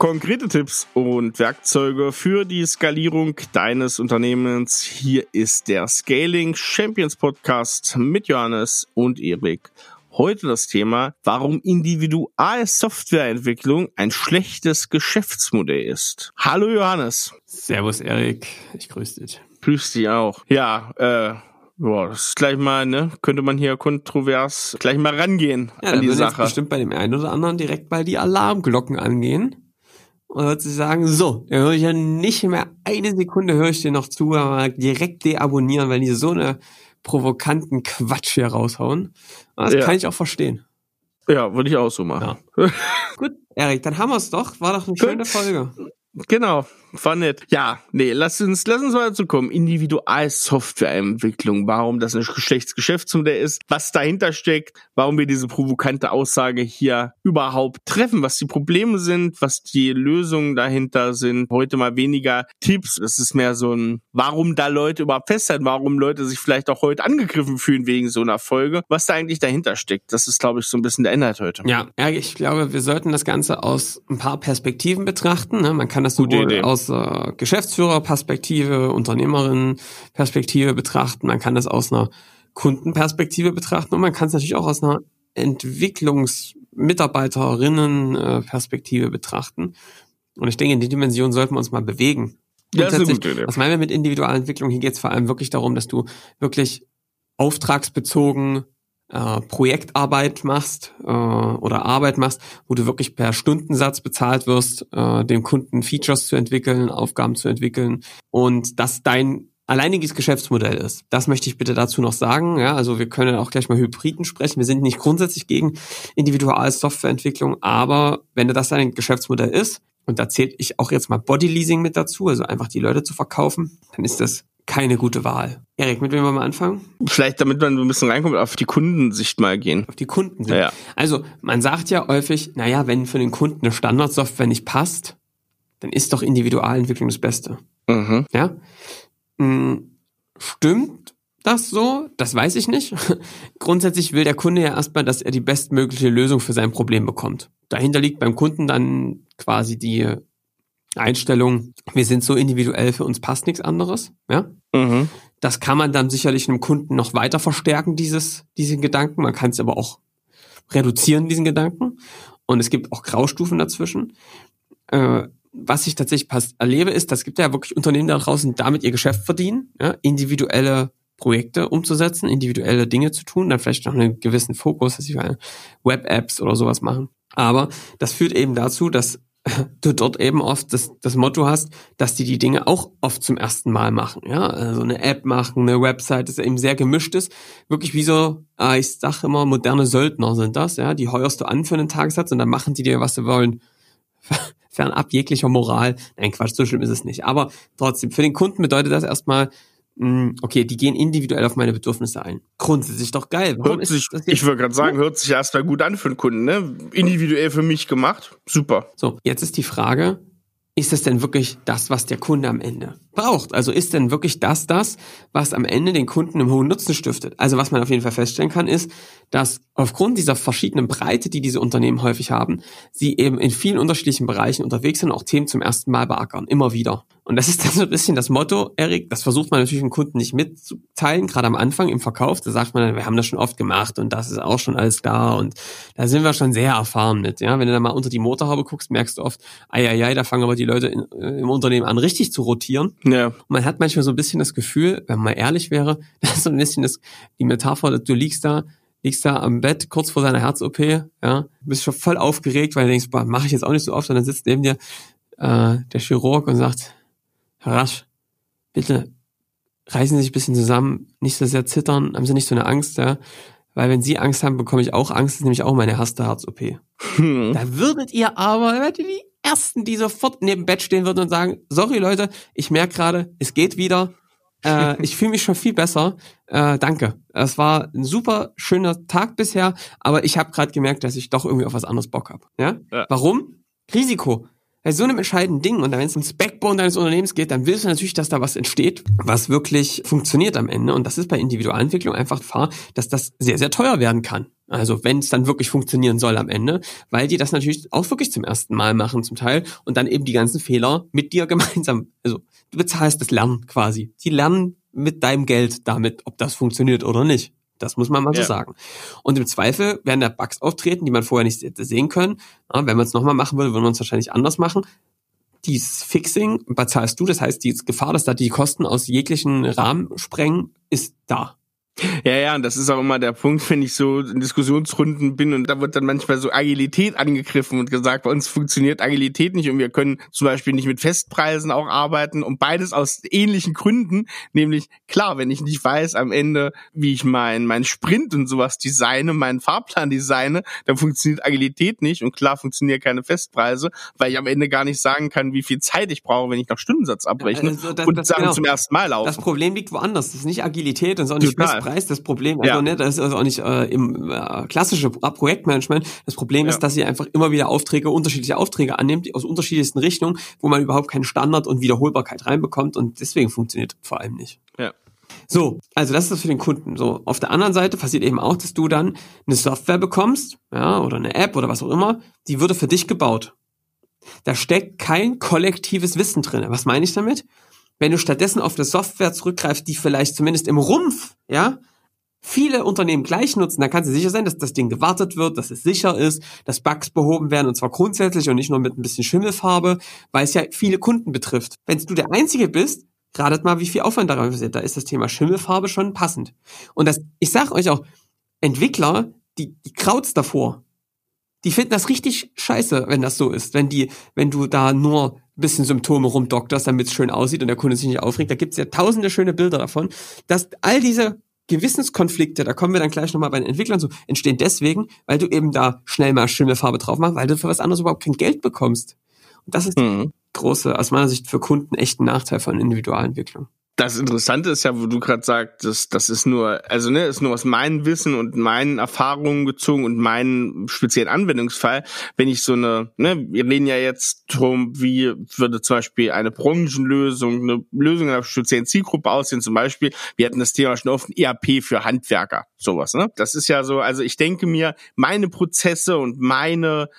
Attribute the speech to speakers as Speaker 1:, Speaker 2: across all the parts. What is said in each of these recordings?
Speaker 1: Konkrete Tipps und Werkzeuge für die Skalierung deines Unternehmens. Hier ist der Scaling Champions Podcast mit Johannes und Erik. Heute das Thema, warum Individual-Softwareentwicklung ein schlechtes Geschäftsmodell ist. Hallo Johannes.
Speaker 2: Servus Erik, ich grüße dich.
Speaker 1: Grüß dich auch. Ja, äh, Boah, das ist gleich mal, ne? Könnte man hier kontrovers gleich mal rangehen
Speaker 2: ja,
Speaker 1: an die Sache.
Speaker 2: Jetzt bestimmt bei dem einen oder anderen direkt mal die Alarmglocken angehen und hört sich sagen, so, da höre ich ja nicht mehr eine Sekunde höre ich dir noch zu, aber direkt deabonnieren, weil die so eine provokanten Quatsch hier raushauen. das ja. kann ich auch verstehen.
Speaker 1: Ja, würde ich auch so machen. Ja.
Speaker 2: Gut, Erik, dann haben wir es doch. War doch eine schöne Folge.
Speaker 1: Genau, war nett. Ja, nee, lass uns, lass uns mal dazu kommen. Individualsoftwareentwicklung, warum das ein Geschlechtsgeschäftsmodell ist, was dahinter steckt, warum wir diese provokante Aussage hier überhaupt treffen, was die Probleme sind, was die Lösungen dahinter sind. Heute mal weniger Tipps. Es ist mehr so ein, warum da Leute überhaupt festhalten, warum Leute sich vielleicht auch heute angegriffen fühlen wegen so einer Folge, was da eigentlich dahinter steckt. Das ist, glaube ich, so ein bisschen der Inhalt heute.
Speaker 2: Ja, ich glaube, wir sollten das Ganze aus ein paar Perspektiven betrachten. Ne? Man kann das sowohl aus äh, Geschäftsführerperspektive, Unternehmerin-Perspektive betrachten, man kann das aus einer Kundenperspektive betrachten und man kann es natürlich auch aus einer Entwicklungsmitarbeiterinnen-Perspektive betrachten. Und ich denke, in die Dimension sollten wir uns mal bewegen. Ja, das ist eine gute Idee. Was meinen wir mit Individualentwicklung? Hier geht es vor allem wirklich darum, dass du wirklich auftragsbezogen äh, Projektarbeit machst äh, oder Arbeit machst, wo du wirklich per Stundensatz bezahlt wirst, äh, dem Kunden Features zu entwickeln, Aufgaben zu entwickeln und dass dein alleiniges Geschäftsmodell ist. Das möchte ich bitte dazu noch sagen. Ja, also wir können auch gleich mal Hybriden sprechen. Wir sind nicht grundsätzlich gegen Individual-Softwareentwicklung, aber wenn das dein Geschäftsmodell ist, und da zählt ich auch jetzt mal Bodyleasing mit dazu, also einfach die Leute zu verkaufen, dann ist das keine gute Wahl. Erik, mit wem wollen wir anfangen?
Speaker 1: Vielleicht, damit man ein bisschen reinkommt, auf die Kundensicht mal gehen.
Speaker 2: Auf die Kundensicht. Ja, ja. Also, man sagt ja häufig, naja, wenn für den Kunden eine Standardsoftware nicht passt, dann ist doch Individualentwicklung das Beste. Mhm. Ja? Hm, stimmt das so? Das weiß ich nicht. Grundsätzlich will der Kunde ja erstmal, dass er die bestmögliche Lösung für sein Problem bekommt. Dahinter liegt beim Kunden dann quasi die Einstellung, wir sind so individuell, für uns passt nichts anderes. Ja? Mhm. Das kann man dann sicherlich einem Kunden noch weiter verstärken, dieses, diesen Gedanken. Man kann es aber auch reduzieren, diesen Gedanken. Und es gibt auch Graustufen dazwischen. Äh, was ich tatsächlich erlebe, ist, dass es gibt ja wirklich Unternehmen da draußen, damit ihr Geschäft verdienen, ja? individuelle Projekte umzusetzen, individuelle Dinge zu tun, dann vielleicht noch einen gewissen Fokus, dass sie Web-Apps oder sowas machen. Aber das führt eben dazu, dass du dort eben oft das, das Motto hast, dass die die Dinge auch oft zum ersten Mal machen. Ja, also eine App machen, eine Website, das eben sehr gemischt ist. Wirklich wie so, äh, ich sag immer, moderne Söldner sind das. Ja, die heuerst du an für einen Tagessatz und dann machen die dir, was sie wollen. Fernab jeglicher Moral. Nein, Quatsch, so schlimm ist es nicht. Aber trotzdem, für den Kunden bedeutet das erstmal, okay, die gehen individuell auf meine Bedürfnisse ein. Grundsätzlich doch geil.
Speaker 1: Warum hört sich, ich würde gerade sagen, hört sich erstmal gut an für den Kunden, ne? Individuell für mich gemacht. Super.
Speaker 2: So, jetzt ist die Frage, ist es denn wirklich das, was der Kunde am Ende braucht? Also ist denn wirklich das das, was am Ende den Kunden einen hohen Nutzen stiftet? Also was man auf jeden Fall feststellen kann, ist, dass aufgrund dieser verschiedenen Breite, die diese Unternehmen häufig haben, sie eben in vielen unterschiedlichen Bereichen unterwegs sind und auch Themen zum ersten Mal beackern, immer wieder. Und das ist dann so ein bisschen das Motto, Erik, das versucht man natürlich dem Kunden nicht mitzuteilen, gerade am Anfang im Verkauf, da sagt man, wir haben das schon oft gemacht und das ist auch schon alles klar und da sind wir schon sehr erfahren mit. Ja, Wenn du da mal unter die Motorhaube guckst, merkst du oft, ei, ei, ei da fangen aber die Leute in, äh, im Unternehmen an, richtig zu rotieren. Ja. Und man hat manchmal so ein bisschen das Gefühl, wenn man mal ehrlich wäre, das ist so ein bisschen das, die Metapher, du liegst da, liegst da am Bett kurz vor seiner Herz-OP, ja, bist schon voll aufgeregt, weil du denkst, boah, mache ich jetzt auch nicht so oft, und dann sitzt neben dir äh, der Chirurg und sagt, Herr Rasch, bitte reißen Sie sich ein bisschen zusammen, nicht so sehr zittern, haben Sie nicht so eine Angst, ja? Weil wenn Sie Angst haben, bekomme ich auch Angst, das ist nämlich auch meine erste Herz-OP. Hm. Da würdet ihr aber, werdet ihr die Ersten, die sofort neben Bett stehen würden und sagen, sorry Leute, ich merke gerade, es geht wieder, äh, ich fühle mich schon viel besser. Äh, danke. Es war ein super schöner Tag bisher, aber ich habe gerade gemerkt, dass ich doch irgendwie auf was anderes Bock habe. Ja? ja? Warum? Risiko. Bei so einem entscheidenden Ding und wenn es ums Backbone deines Unternehmens geht, dann willst du natürlich, dass da was entsteht, was wirklich funktioniert am Ende. Und das ist bei Individualentwicklung einfach Gefahr, dass das sehr, sehr teuer werden kann. Also wenn es dann wirklich funktionieren soll am Ende, weil die das natürlich auch wirklich zum ersten Mal machen zum Teil und dann eben die ganzen Fehler mit dir gemeinsam, also du bezahlst das Lernen quasi. Sie lernen mit deinem Geld damit, ob das funktioniert oder nicht. Das muss man mal ja. so sagen. Und im Zweifel werden da Bugs auftreten, die man vorher nicht hätte sehen können. Ja, wenn man es nochmal machen würde, würde man es wahrscheinlich anders machen. Dieses Fixing bezahlst du, das heißt, die Gefahr, dass da die Kosten aus jeglichen Rahmen sprengen, ist da.
Speaker 1: Ja, ja, und das ist auch immer der Punkt, wenn ich so in Diskussionsrunden bin und da wird dann manchmal so Agilität angegriffen und gesagt, bei uns funktioniert Agilität nicht und wir können zum Beispiel nicht mit Festpreisen auch arbeiten und beides aus ähnlichen Gründen, nämlich klar, wenn ich nicht weiß am Ende, wie ich mein, mein Sprint und sowas designe, meinen Fahrplan designe, dann funktioniert Agilität nicht und klar funktionieren keine Festpreise, weil ich am Ende gar nicht sagen kann, wie viel Zeit ich brauche, wenn ich nach Stundensatz abrechne also das, und das, Sachen genau. zum ersten Mal laufen.
Speaker 2: Das Problem liegt woanders, das ist nicht Agilität und sondern nicht Festpreise Preis das Problem. Also ja. ne, das ist also auch nicht äh, im äh, klassische Projektmanagement. Das Problem ja. ist, dass ihr einfach immer wieder Aufträge, unterschiedliche Aufträge annimmt, aus unterschiedlichsten Richtungen, wo man überhaupt keinen Standard und Wiederholbarkeit reinbekommt und deswegen funktioniert vor allem nicht.
Speaker 1: Ja.
Speaker 2: So, also das ist das für den Kunden. So, auf der anderen Seite passiert eben auch, dass du dann eine Software bekommst, ja, oder eine App oder was auch immer, die würde für dich gebaut. Da steckt kein kollektives Wissen drin. Was meine ich damit? Wenn du stattdessen auf eine Software zurückgreifst, die vielleicht zumindest im Rumpf, ja, viele Unternehmen gleich nutzen, dann kannst du sicher sein, dass das Ding gewartet wird, dass es sicher ist, dass Bugs behoben werden und zwar grundsätzlich und nicht nur mit ein bisschen Schimmelfarbe, weil es ja viele Kunden betrifft. Wenn du der Einzige bist, ratet mal, wie viel Aufwand daran ist. Da ist das Thema Schimmelfarbe schon passend. Und das, ich sag euch auch, Entwickler, die, die kraut's davor. Die finden das richtig scheiße, wenn das so ist. Wenn die, wenn du da nur bisschen Symptome rumdokterst, damit es schön aussieht und der Kunde sich nicht aufregt. Da gibt's ja tausende schöne Bilder davon, dass all diese Gewissenskonflikte, da kommen wir dann gleich nochmal bei den Entwicklern zu, entstehen deswegen, weil du eben da schnell mal Schimmelfarbe drauf machst, weil du für was anderes überhaupt kein Geld bekommst. Und das ist mhm. große, aus meiner Sicht für Kunden echt ein Nachteil von Individualentwicklung
Speaker 1: das Interessante ist ja, wo du gerade sagst, das, das ist nur, also ne, ist nur aus meinem Wissen und meinen Erfahrungen gezogen und meinen speziellen Anwendungsfall. Wenn ich so eine, ne, wir reden ja jetzt drum, wie würde zum Beispiel eine Branchenlösung, eine Lösung einer speziellen Zielgruppe aussehen. Zum Beispiel, wir hatten das Thema schon oft, ERP für Handwerker, sowas. Ne? Das ist ja so, also ich denke mir, meine Prozesse und meine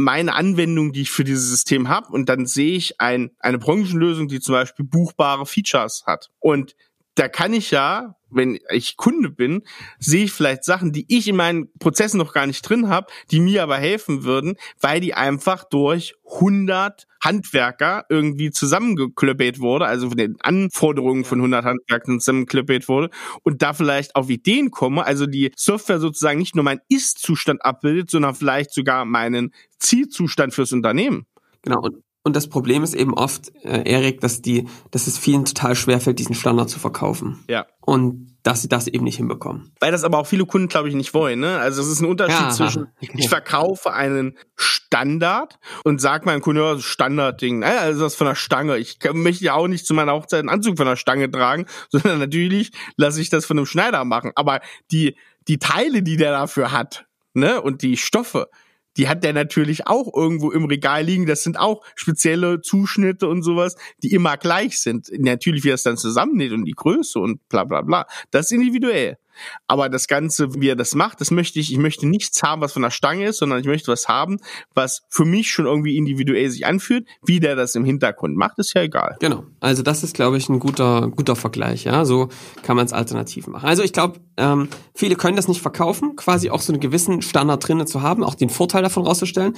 Speaker 1: meine Anwendung, die ich für dieses System habe, und dann sehe ich ein, eine Branchenlösung, die zum Beispiel buchbare Features hat. Und da kann ich ja, wenn ich Kunde bin, sehe ich vielleicht Sachen, die ich in meinen Prozessen noch gar nicht drin habe, die mir aber helfen würden, weil die einfach durch 100 Handwerker irgendwie zusammengeklöppelt wurde, also von den Anforderungen von 100 Handwerkern zusammengeklöppelt wurde und da vielleicht auf Ideen komme, also die Software sozusagen nicht nur meinen Ist-Zustand abbildet, sondern vielleicht sogar meinen Zielzustand fürs Unternehmen.
Speaker 2: Genau, und und das Problem ist eben oft, äh, Erik, dass die, dass es vielen total schwerfällt, diesen Standard zu verkaufen.
Speaker 1: Ja.
Speaker 2: Und dass sie das eben nicht hinbekommen.
Speaker 1: Weil das aber auch viele Kunden, glaube ich, nicht wollen. Ne? Also es ist ein Unterschied ja, zwischen, ich verkaufe einen Standard und sag meinem Kunden, ja, Standardding, ne? also das von der Stange. Ich möchte ja auch nicht zu meiner Hochzeit einen Anzug von der Stange tragen, sondern natürlich lasse ich das von einem Schneider machen. Aber die, die Teile, die der dafür hat, ne, und die Stoffe, die hat der natürlich auch irgendwo im Regal liegen. Das sind auch spezielle Zuschnitte und sowas, die immer gleich sind. Natürlich, wie es dann zusammennäht und die Größe und bla bla bla. Das ist individuell. Aber das Ganze, wie er das macht, das möchte ich, ich möchte nichts haben, was von der Stange ist, sondern ich möchte was haben, was für mich schon irgendwie individuell sich anfühlt. Wie der das im Hintergrund macht, ist ja egal.
Speaker 2: Genau. Also das ist, glaube ich, ein guter, guter Vergleich. Ja, so kann man es alternativ machen. Also ich glaube, ähm, viele können das nicht verkaufen, quasi auch so einen gewissen Standard drinnen zu haben, auch den Vorteil davon rauszustellen.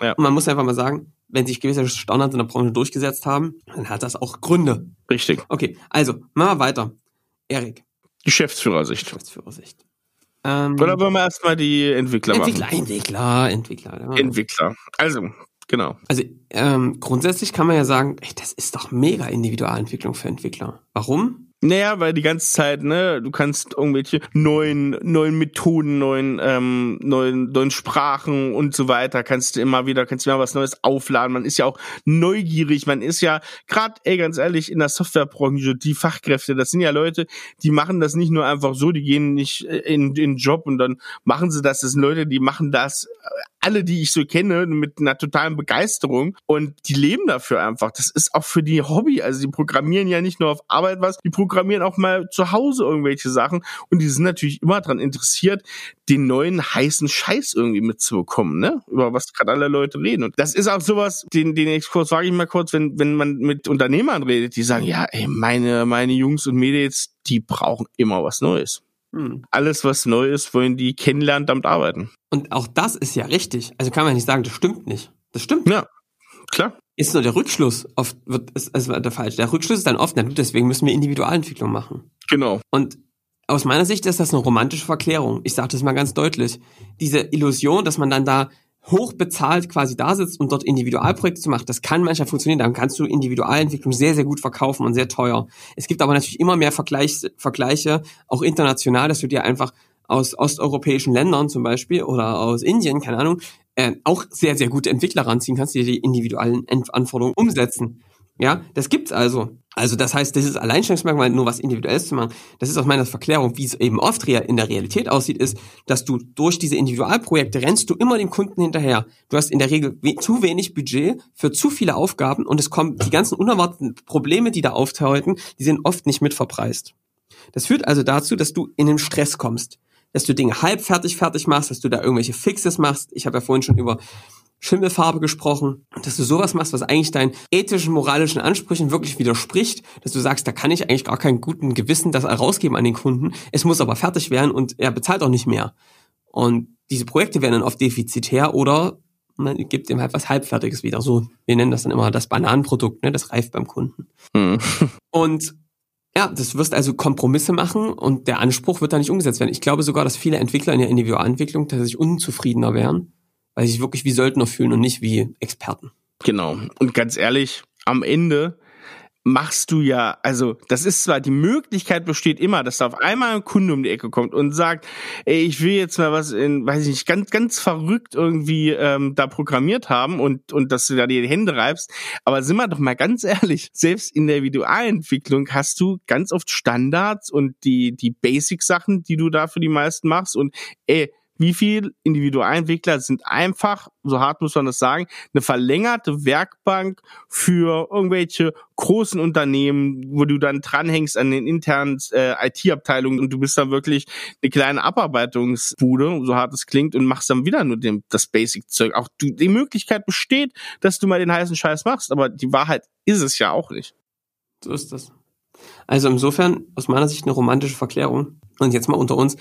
Speaker 2: Ja. Und man muss einfach mal sagen, wenn sich gewisse Standards in der Branche durchgesetzt haben, dann hat das auch Gründe.
Speaker 1: Richtig.
Speaker 2: Okay, also, machen wir weiter. Erik,
Speaker 1: Geschäftsführersicht.
Speaker 2: Geschäftsführersicht.
Speaker 1: Ähm, Oder wollen wir erstmal die Entwickler,
Speaker 2: Entwickler machen? Entwickler, Entwickler,
Speaker 1: Entwickler. Entwickler. Also, genau.
Speaker 2: Also ähm, grundsätzlich kann man ja sagen, ey, das ist doch mega Individualentwicklung für Entwickler. Warum?
Speaker 1: Naja, weil die ganze Zeit, ne, du kannst irgendwelche neuen, neuen Methoden, neuen, ähm, neuen, neuen Sprachen und so weiter, kannst du immer wieder, kannst du immer was Neues aufladen. Man ist ja auch neugierig, man ist ja, gerade, ey, ganz ehrlich, in der Softwarebranche, die Fachkräfte, das sind ja Leute, die machen das nicht nur einfach so, die gehen nicht in den Job und dann machen sie das. Das sind Leute, die machen das alle, die ich so kenne, mit einer totalen Begeisterung und die leben dafür einfach. Das ist auch für die Hobby. Also die programmieren ja nicht nur auf Arbeit was, die programmieren auch mal zu Hause irgendwelche Sachen und die sind natürlich immer daran interessiert, den neuen heißen Scheiß irgendwie mitzubekommen, ne? Über was gerade alle Leute reden. Und das ist auch sowas, den, den Exkurs sage ich mal kurz, wenn, wenn man mit Unternehmern redet, die sagen, ja, ey, meine, meine Jungs und Mädels, die brauchen immer was Neues. Hm. Alles, was neu ist, wollen die kennenlernen, damit arbeiten.
Speaker 2: Und auch das ist ja richtig. Also kann man nicht sagen, das stimmt nicht. Das stimmt.
Speaker 1: Ja, klar.
Speaker 2: Ist nur der Rückschluss oft wird ist, ist der falsch. Der Rückschluss ist dann oft, na, deswegen müssen wir Individualentwicklung machen.
Speaker 1: Genau.
Speaker 2: Und aus meiner Sicht ist das eine romantische Verklärung. Ich sage das mal ganz deutlich. Diese Illusion, dass man dann da hochbezahlt quasi da sitzt und dort Individualprojekte zu machen, das kann manchmal funktionieren. Dann kannst du Individualentwicklung sehr, sehr gut verkaufen und sehr teuer. Es gibt aber natürlich immer mehr Vergleich, Vergleiche, auch international, dass du dir einfach aus osteuropäischen Ländern zum Beispiel oder aus Indien, keine Ahnung, äh, auch sehr, sehr gute Entwickler ranziehen kannst, die die individuellen Anforderungen umsetzen. Ja, das gibt's also. Also das heißt, das ist Alleinstellungsmerkmal, nur was Individuelles zu machen. Das ist aus meiner Verklärung, wie es eben oft in der Realität aussieht, ist, dass du durch diese Individualprojekte rennst du immer dem Kunden hinterher. Du hast in der Regel we zu wenig Budget für zu viele Aufgaben und es kommen die ganzen unerwarteten Probleme, die da auftauchen, die sind oft nicht mitverpreist. Das führt also dazu, dass du in den Stress kommst, dass du Dinge halb fertig fertig machst, dass du da irgendwelche Fixes machst. Ich habe ja vorhin schon über Schimmelfarbe gesprochen, dass du sowas machst, was eigentlich deinen ethischen, moralischen Ansprüchen wirklich widerspricht, dass du sagst, da kann ich eigentlich gar keinen guten Gewissen das rausgeben an den Kunden. Es muss aber fertig werden und er bezahlt auch nicht mehr. Und diese Projekte werden dann oft defizitär oder man gibt ihm halt was Halbfertiges wieder. So, wir nennen das dann immer das Bananenprodukt, ne? Das reift beim Kunden. Mhm. Und ja, das wirst also Kompromisse machen und der Anspruch wird da nicht umgesetzt werden. Ich glaube sogar, dass viele Entwickler in der Individualentwicklung tatsächlich unzufriedener wären, weil sie sich wirklich wie Söldner fühlen und nicht wie Experten.
Speaker 1: Genau. Und ganz ehrlich, am Ende machst du ja, also das ist zwar, die Möglichkeit besteht immer, dass da auf einmal ein Kunde um die Ecke kommt und sagt, ey, ich will jetzt mal was in, weiß ich nicht, ganz, ganz verrückt irgendwie ähm, da programmiert haben und, und dass du da die Hände reibst. Aber sind wir doch mal ganz ehrlich, selbst in der Videoentwicklung hast du ganz oft Standards und die, die Basic-Sachen, die du da für die meisten machst und ey, wie viel Individualentwickler sind einfach, so hart muss man das sagen, eine verlängerte Werkbank für irgendwelche großen Unternehmen, wo du dann dranhängst an den internen äh, IT-Abteilungen und du bist dann wirklich eine kleine Abarbeitungsbude, so hart es klingt, und machst dann wieder nur dem, das Basic-Zeug. Auch du, die Möglichkeit besteht, dass du mal den heißen Scheiß machst, aber die Wahrheit ist es ja auch nicht.
Speaker 2: So ist das. Also insofern aus meiner Sicht eine romantische Verklärung. Und jetzt mal unter uns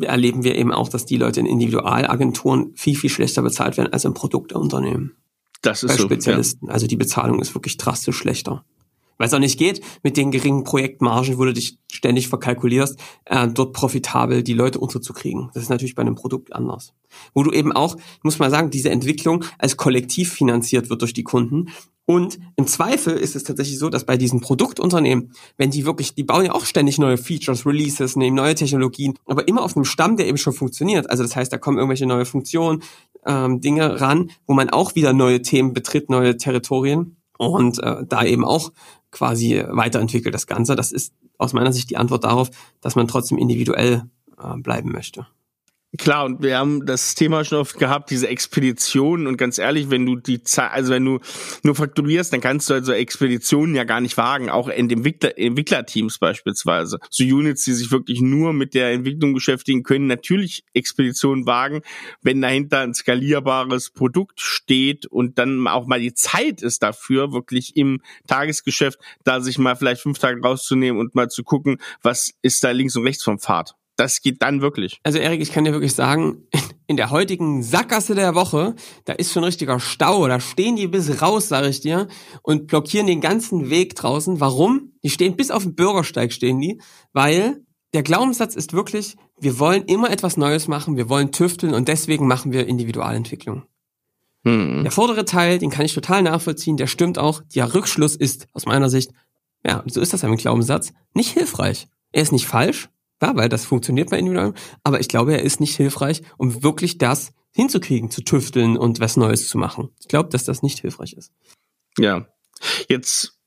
Speaker 2: erleben wir eben auch, dass die Leute in Individualagenturen viel, viel schlechter bezahlt werden als im Produktunternehmen.
Speaker 1: Das ist
Speaker 2: Bei
Speaker 1: so,
Speaker 2: Spezialisten. Ja. Also die Bezahlung ist wirklich drastisch schlechter. Weil es auch nicht geht, mit den geringen Projektmargen, wo du dich ständig verkalkulierst, äh, dort profitabel die Leute unterzukriegen. Das ist natürlich bei einem Produkt anders. Wo du eben auch, muss man sagen, diese Entwicklung als Kollektiv finanziert wird durch die Kunden und im Zweifel ist es tatsächlich so, dass bei diesen Produktunternehmen, wenn die wirklich, die bauen ja auch ständig neue Features, Releases, nehmen neue Technologien, aber immer auf einem Stamm, der eben schon funktioniert. Also das heißt, da kommen irgendwelche neue Funktionen, ähm, Dinge ran, wo man auch wieder neue Themen betritt, neue Territorien und äh, da eben auch quasi weiterentwickelt das Ganze. Das ist aus meiner Sicht die Antwort darauf, dass man trotzdem individuell äh, bleiben möchte.
Speaker 1: Klar, und wir haben das Thema schon oft gehabt, diese Expeditionen. Und ganz ehrlich, wenn du die Zeit, also wenn du nur fakturierst, dann kannst du also Expeditionen ja gar nicht wagen, auch in Entwickler, Entwicklerteams beispielsweise. So Units, die sich wirklich nur mit der Entwicklung beschäftigen, können natürlich Expeditionen wagen, wenn dahinter ein skalierbares Produkt steht und dann auch mal die Zeit ist dafür, wirklich im Tagesgeschäft da sich mal vielleicht fünf Tage rauszunehmen und mal zu gucken, was ist da links und rechts vom Pfad das geht dann wirklich.
Speaker 2: Also Erik, ich kann dir wirklich sagen, in der heutigen Sackgasse der Woche, da ist schon ein richtiger Stau, da stehen die bis raus, sag ich dir, und blockieren den ganzen Weg draußen. Warum? Die stehen bis auf den Bürgersteig stehen die, weil der Glaubenssatz ist wirklich, wir wollen immer etwas Neues machen, wir wollen tüfteln und deswegen machen wir Individualentwicklung. Hm. Der vordere Teil, den kann ich total nachvollziehen, der stimmt auch. Der Rückschluss ist aus meiner Sicht, ja, so ist das ein Glaubenssatz, nicht hilfreich. Er ist nicht falsch, ja, weil das funktioniert bei Individualem, aber ich glaube, er ist nicht hilfreich, um wirklich das hinzukriegen, zu tüfteln und was Neues zu machen. Ich glaube, dass das nicht hilfreich ist.
Speaker 1: Ja. Jetzt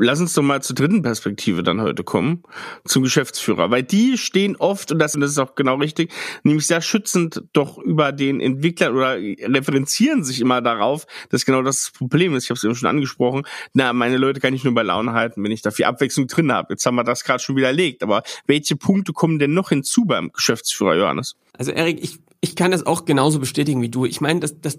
Speaker 1: lass uns doch mal zur dritten Perspektive dann heute kommen, zum Geschäftsführer, weil die stehen oft, und das, und das ist auch genau richtig, nämlich sehr schützend doch über den Entwickler oder referenzieren sich immer darauf, dass genau das Problem ist. Ich habe es eben schon angesprochen. Na, meine Leute kann ich nur bei Laune halten, wenn ich da viel Abwechslung drin habe. Jetzt haben wir das gerade schon widerlegt, aber welche Punkte kommen denn noch hinzu beim Geschäftsführer, Johannes?
Speaker 2: Also Erik, ich, ich kann das auch genauso bestätigen wie du. Ich meine, das, das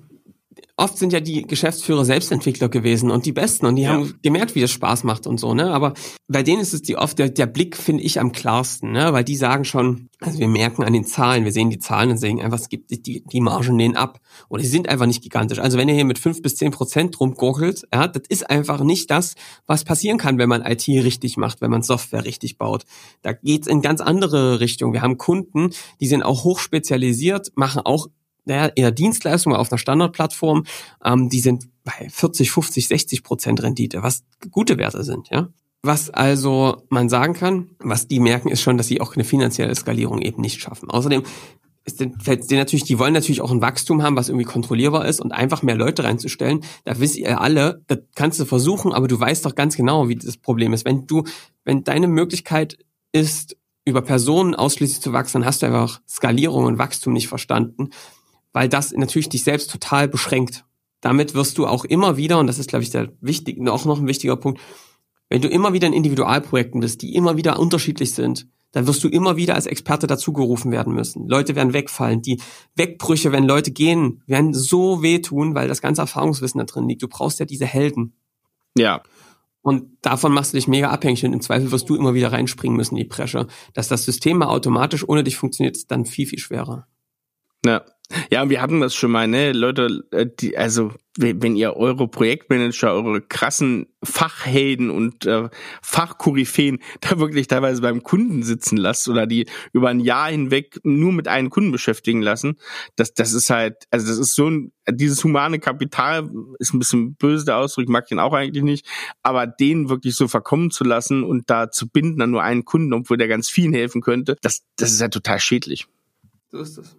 Speaker 2: oft sind ja die Geschäftsführer Selbstentwickler gewesen und die Besten und die ja. haben gemerkt, wie das Spaß macht und so, ne? Aber bei denen ist es die oft der, der Blick, finde ich, am klarsten, ne? Weil die sagen schon, also wir merken an den Zahlen, wir sehen die Zahlen und sehen einfach, es gibt die, die Margen nehmen ab. Oder sie sind einfach nicht gigantisch. Also wenn ihr hier mit fünf bis zehn Prozent rumgurgelt, ja, das ist einfach nicht das, was passieren kann, wenn man IT richtig macht, wenn man Software richtig baut. Da geht's in ganz andere Richtungen. Wir haben Kunden, die sind auch hochspezialisiert, machen auch naja, eher Dienstleistungen auf einer Standardplattform, ähm, die sind bei 40, 50, 60 Prozent Rendite, was gute Werte sind, ja. Was also man sagen kann, was die merken, ist schon, dass sie auch eine finanzielle Skalierung eben nicht schaffen. Außerdem ist fällt natürlich, die wollen natürlich auch ein Wachstum haben, was irgendwie kontrollierbar ist und einfach mehr Leute reinzustellen. Da wisst ihr alle, das kannst du versuchen, aber du weißt doch ganz genau, wie das Problem ist. Wenn du, wenn deine Möglichkeit ist, über Personen ausschließlich zu wachsen, dann hast du einfach Skalierung und Wachstum nicht verstanden weil das natürlich dich selbst total beschränkt. Damit wirst du auch immer wieder, und das ist, glaube ich, der wichtig, auch noch ein wichtiger Punkt, wenn du immer wieder in Individualprojekten bist, die immer wieder unterschiedlich sind, dann wirst du immer wieder als Experte dazugerufen werden müssen. Leute werden wegfallen. Die Wegbrüche, wenn Leute gehen, werden so wehtun, weil das ganze Erfahrungswissen da drin liegt. Du brauchst ja diese Helden.
Speaker 1: Ja.
Speaker 2: Und davon machst du dich mega abhängig und im Zweifel wirst du immer wieder reinspringen müssen in die Presche. Dass das System mal automatisch ohne dich funktioniert, ist dann viel, viel schwerer.
Speaker 1: Ja. Ja, wir hatten das schon mal, ne, Leute, äh, die, also wenn ihr eure Projektmanager, eure krassen Fachhelden und äh, Fachkoryphäen da wirklich teilweise beim Kunden sitzen lasst oder die über ein Jahr hinweg nur mit einem Kunden beschäftigen lassen, das, das ist halt, also das ist so ein, dieses humane Kapital ist ein bisschen böse der Ausdruck, mag den auch eigentlich nicht, aber den wirklich so verkommen zu lassen und da zu binden an nur einen Kunden, obwohl der ganz vielen helfen könnte, das, das ist ja halt total schädlich.
Speaker 2: So ist das.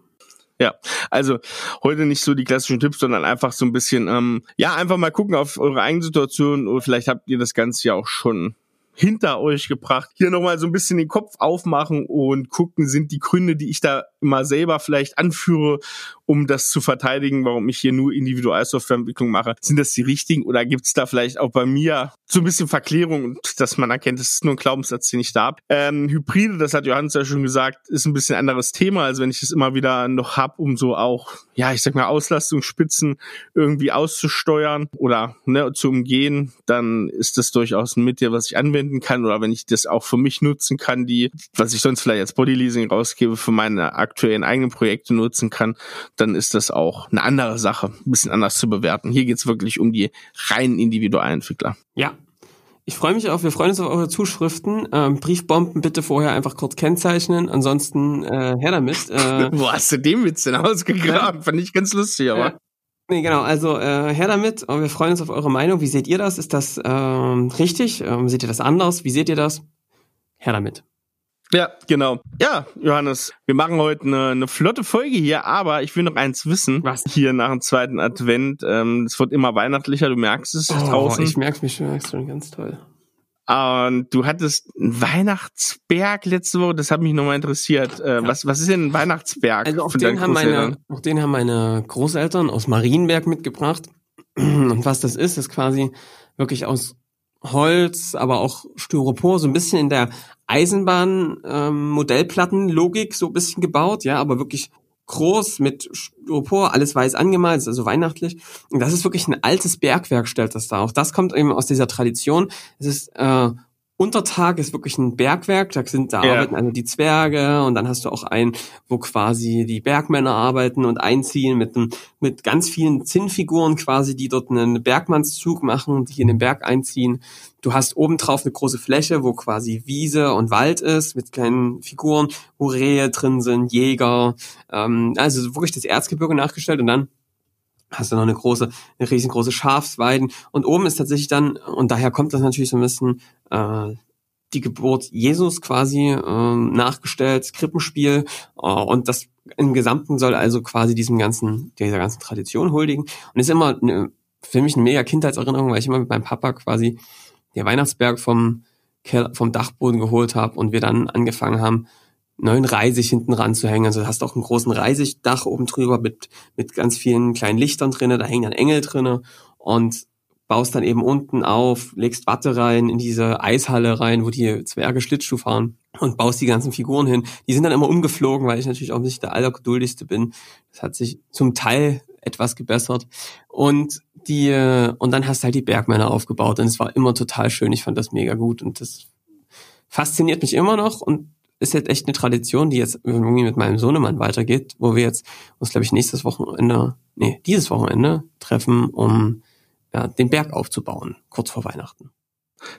Speaker 1: Ja, also heute nicht so die klassischen Tipps, sondern einfach so ein bisschen, ähm, ja, einfach mal gucken auf eure eigene Situation oder vielleicht habt ihr das Ganze ja auch schon hinter euch gebracht. Hier nochmal so ein bisschen den Kopf aufmachen und gucken, sind die Gründe, die ich da immer selber vielleicht anführe, um das zu verteidigen, warum ich hier nur Individualsoftwareentwicklung mache, sind das die richtigen oder gibt es da vielleicht auch bei mir so ein bisschen Verklärung dass man erkennt, das ist nur ein Glaubenssatz, den ich da habe. Ähm, Hybride, das hat Johannes ja schon gesagt, ist ein bisschen anderes Thema, als wenn ich es immer wieder noch hab, um so auch, ja, ich sag mal, Auslastungsspitzen irgendwie auszusteuern oder ne, zu umgehen, dann ist das durchaus ein Mittel, was ich anwenden kann. Oder wenn ich das auch für mich nutzen kann, die, was ich sonst vielleicht als Bodyleasing rausgebe, für meine aktuellen eigenen Projekte nutzen kann, dann ist das auch eine andere Sache, ein bisschen anders zu bewerten. Hier geht's wirklich um die reinen Individualentwickler.
Speaker 2: Ja, ich freue mich auf, wir freuen uns auf eure Zuschriften. Ähm, Briefbomben bitte vorher einfach kurz kennzeichnen, ansonsten äh, her damit. Äh,
Speaker 1: Wo hast du den Witz denn ausgegraben? Ja. Fand ich ganz lustig, aber.
Speaker 2: Äh, nee, genau, also äh, her damit. Und wir freuen uns auf eure Meinung. Wie seht ihr das? Ist das ähm, richtig? Ähm, seht ihr das anders? Wie seht ihr das? Her damit.
Speaker 1: Ja, genau. Ja, Johannes, wir machen heute eine, eine flotte Folge hier, aber ich will noch eins wissen.
Speaker 2: Was?
Speaker 1: Hier nach dem zweiten Advent. Ähm, es wird immer weihnachtlicher, du merkst es oh, draußen.
Speaker 2: Ich merke mich schon, schon ganz toll.
Speaker 1: Und du hattest einen Weihnachtsberg letzte Woche, das hat mich nochmal interessiert. Äh, was, was ist denn ein Weihnachtsberg?
Speaker 2: Also auch den, haben meine, auch den haben meine Großeltern aus Marienberg mitgebracht. Und was das ist, ist quasi wirklich aus Holz, aber auch Styropor, so ein bisschen in der Eisenbahn-Modellplatten-Logik ähm, so ein bisschen gebaut, ja, aber wirklich groß mit Styropor, alles weiß angemalt, also weihnachtlich. Und das ist wirklich ein altes Bergwerk, stellt das da. Auch das kommt eben aus dieser Tradition. Es ist äh, Untertag ist wirklich ein Bergwerk, da sind da ja. arbeiten also die Zwerge und dann hast du auch einen, wo quasi die Bergmänner arbeiten und einziehen mit einem, mit ganz vielen Zinnfiguren quasi, die dort einen Bergmannszug machen, die in den Berg einziehen. Du hast obendrauf eine große Fläche, wo quasi Wiese und Wald ist, mit kleinen Figuren, wo Rehe drin sind, Jäger, ähm, also wirklich das Erzgebirge nachgestellt und dann hast du noch eine große, eine riesengroße Schafsweiden. Und oben ist tatsächlich dann, und daher kommt das natürlich so ein bisschen, äh, die Geburt Jesus quasi äh, nachgestellt, Krippenspiel. Äh, und das im Gesamten soll also quasi diesem ganzen, dieser ganzen Tradition huldigen. Und ist immer eine, für mich eine mega Kindheitserinnerung, weil ich immer mit meinem Papa quasi der Weihnachtsberg vom, Keller, vom Dachboden geholt habe und wir dann angefangen haben, neuen Reisig hinten ranzuhängen. Also du hast auch einen großen Reisigdach oben drüber mit, mit ganz vielen kleinen Lichtern drinne, da hängen dann Engel drinne und baust dann eben unten auf, legst Watte rein in diese Eishalle rein, wo die Zwerge Schlittschuh fahren und baust die ganzen Figuren hin. Die sind dann immer umgeflogen, weil ich natürlich auch nicht der allergeduldigste bin. Das hat sich zum Teil etwas gebessert. Und die, und dann hast du halt die Bergmänner aufgebaut und es war immer total schön. Ich fand das mega gut und das fasziniert mich immer noch und ist jetzt echt eine Tradition, die jetzt irgendwie mit meinem Sohnemann weitergeht, wo wir jetzt uns, glaube ich, nächstes Wochenende, nee, dieses Wochenende treffen, um ja, den Berg aufzubauen, kurz vor Weihnachten.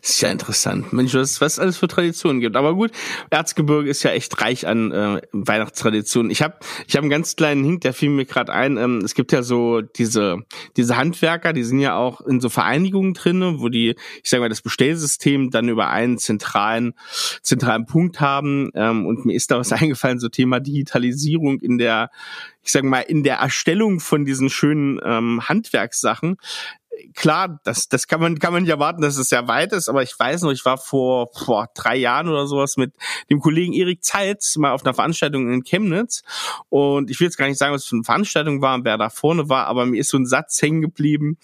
Speaker 1: Das ist ja interessant. Mensch, was, es alles für Traditionen gibt. Aber gut, Erzgebirge ist ja echt reich an äh, Weihnachtstraditionen. Ich habe ich hab einen ganz kleinen Hink, der fiel mir gerade ein. Ähm, es gibt ja so diese, diese Handwerker, die sind ja auch in so Vereinigungen drin, wo die, ich sage mal, das Bestellsystem dann über einen zentralen, zentralen Punkt haben. Ähm, und mir ist da was eingefallen, so Thema Digitalisierung in der, ich sage mal, in der Erstellung von diesen schönen ähm, Handwerkssachen klar, das, das kann man, kann man nicht erwarten, dass es sehr weit ist, aber ich weiß noch, ich war vor, vor drei Jahren oder sowas mit dem Kollegen Erik Zeitz mal auf einer Veranstaltung in Chemnitz. Und ich will jetzt gar nicht sagen, was für eine Veranstaltung war und wer da vorne war, aber mir ist so ein Satz hängen geblieben,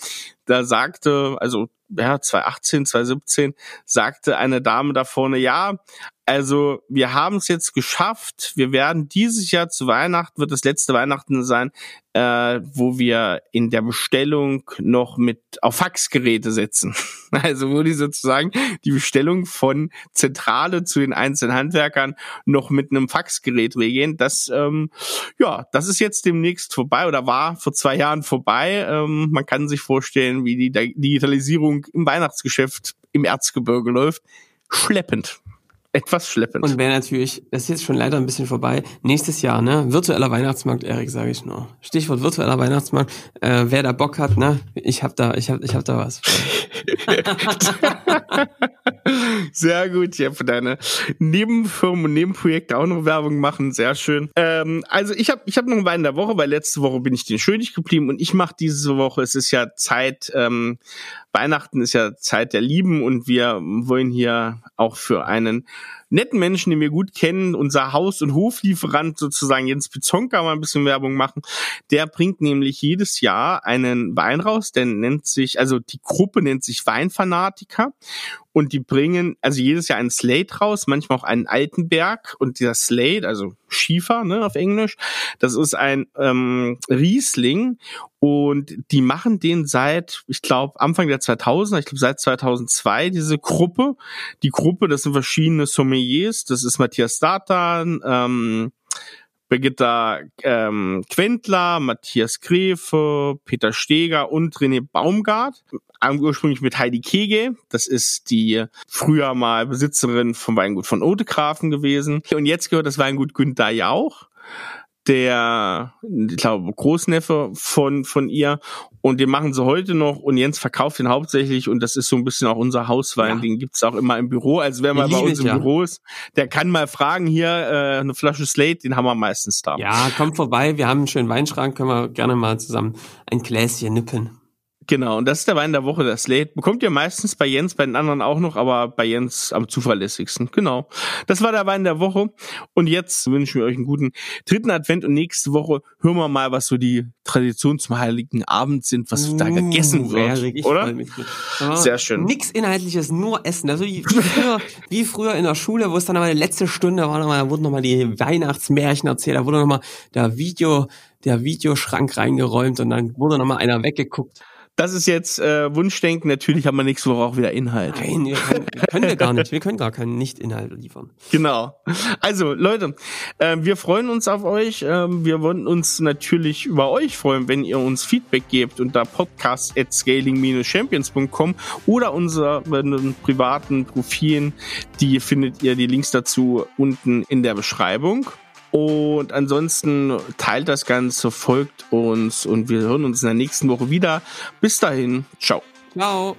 Speaker 1: da sagte, also ja, 2018, 2017, sagte eine Dame da vorne, ja, also wir haben es jetzt geschafft. Wir werden dieses Jahr zu Weihnachten, wird das letzte Weihnachten sein, äh, wo wir in der Bestellung noch mit auf Faxgeräte setzen. Also wo die sozusagen die Bestellung von Zentrale zu den einzelnen Handwerkern noch mit einem Faxgerät regeln. Das, ähm, ja, das ist jetzt demnächst vorbei oder war vor zwei Jahren vorbei. Ähm, man kann sich vorstellen, wie die Digitalisierung im Weihnachtsgeschäft im Erzgebirge läuft. Schleppend etwas schleppend.
Speaker 2: Und wäre natürlich, das ist jetzt schon leider ein bisschen vorbei, nächstes Jahr, ne, virtueller Weihnachtsmarkt, Erik, sage ich nur. Stichwort virtueller Weihnachtsmarkt, äh, wer da Bock hat, ne, ich hab da, ich hab, ich hab da was.
Speaker 1: sehr gut, ja, für deine Nebenfirmen und Nebenprojekte auch noch Werbung machen, sehr schön. Ähm, also ich habe ich hab noch einen Wein in der Woche, weil letzte Woche bin ich den schuldig geblieben und ich mache diese Woche, es ist ja Zeit, ähm, Weihnachten ist ja Zeit der Lieben und wir wollen hier auch für einen netten Menschen, den wir gut kennen, unser Haus- und Hoflieferant sozusagen Jens Pizonka mal ein bisschen Werbung machen. Der bringt nämlich jedes Jahr einen Wein raus, der nennt sich, also die Gruppe nennt sich Weinfanatiker und die bringen also jedes Jahr einen Slate raus, manchmal auch einen Altenberg und dieser Slate, also Schiefer ne, auf Englisch, das ist ein ähm, Riesling und die machen den seit, ich glaube, Anfang der 2000er, ich glaube seit 2002, diese Gruppe. Die Gruppe, das sind verschiedene Sommeliers, das ist Matthias Datan, ähm, Birgitta ähm, Quentler, Matthias Gräfe, Peter Steger und René Baumgart. Ursprünglich mit Heidi Kege. Das ist die früher mal Besitzerin vom Weingut von Otegrafen gewesen. Und jetzt gehört das Weingut Günther Jauch der, ich glaube, Großneffe von, von ihr. Und den machen sie heute noch. Und Jens verkauft den hauptsächlich. Und das ist so ein bisschen auch unser Hauswein. Ja. Den gibt's auch immer im Büro. Also wer mal bei uns im ja. Büro ist, der kann mal fragen hier, äh, eine Flasche Slate, den haben wir meistens da.
Speaker 2: Ja, kommt vorbei. Wir haben einen schönen Weinschrank. Können wir gerne mal zusammen ein Gläschen nippen.
Speaker 1: Genau, und das ist der Wein der Woche, der Slate. Bekommt ihr meistens bei Jens, bei den anderen auch noch, aber bei Jens am zuverlässigsten. Genau. Das war der Wein der Woche. Und jetzt wünschen wir euch einen guten dritten Advent und nächste Woche hören wir mal, was so die Traditionen zum Heiligen Abend sind, was uh, da gegessen wird. Oder?
Speaker 2: Sehr schön. Nix Inhaltliches, nur Essen. Also wie, früher, wie früher in der Schule, wo es dann aber die letzte Stunde war, nochmal, da wurden nochmal die Weihnachtsmärchen erzählt, da wurde nochmal der Video, der Videoschrank reingeräumt und dann wurde nochmal einer weggeguckt
Speaker 1: das ist jetzt äh, Wunschdenken. Natürlich haben wir nächste Woche auch wieder Inhalt.
Speaker 2: Nein, wir können, können wir gar nicht. Wir können gar keinen Nicht-Inhalt liefern.
Speaker 1: Genau. Also Leute, äh, wir freuen uns auf euch. Äh, wir wollen uns natürlich über euch freuen, wenn ihr uns Feedback gebt unter podcast at scaling-champions.com oder unseren privaten Profilen. Die findet ihr die Links dazu unten in der Beschreibung. Und ansonsten teilt das Ganze, folgt uns und wir hören uns in der nächsten Woche wieder. Bis dahin, ciao.
Speaker 2: Ciao.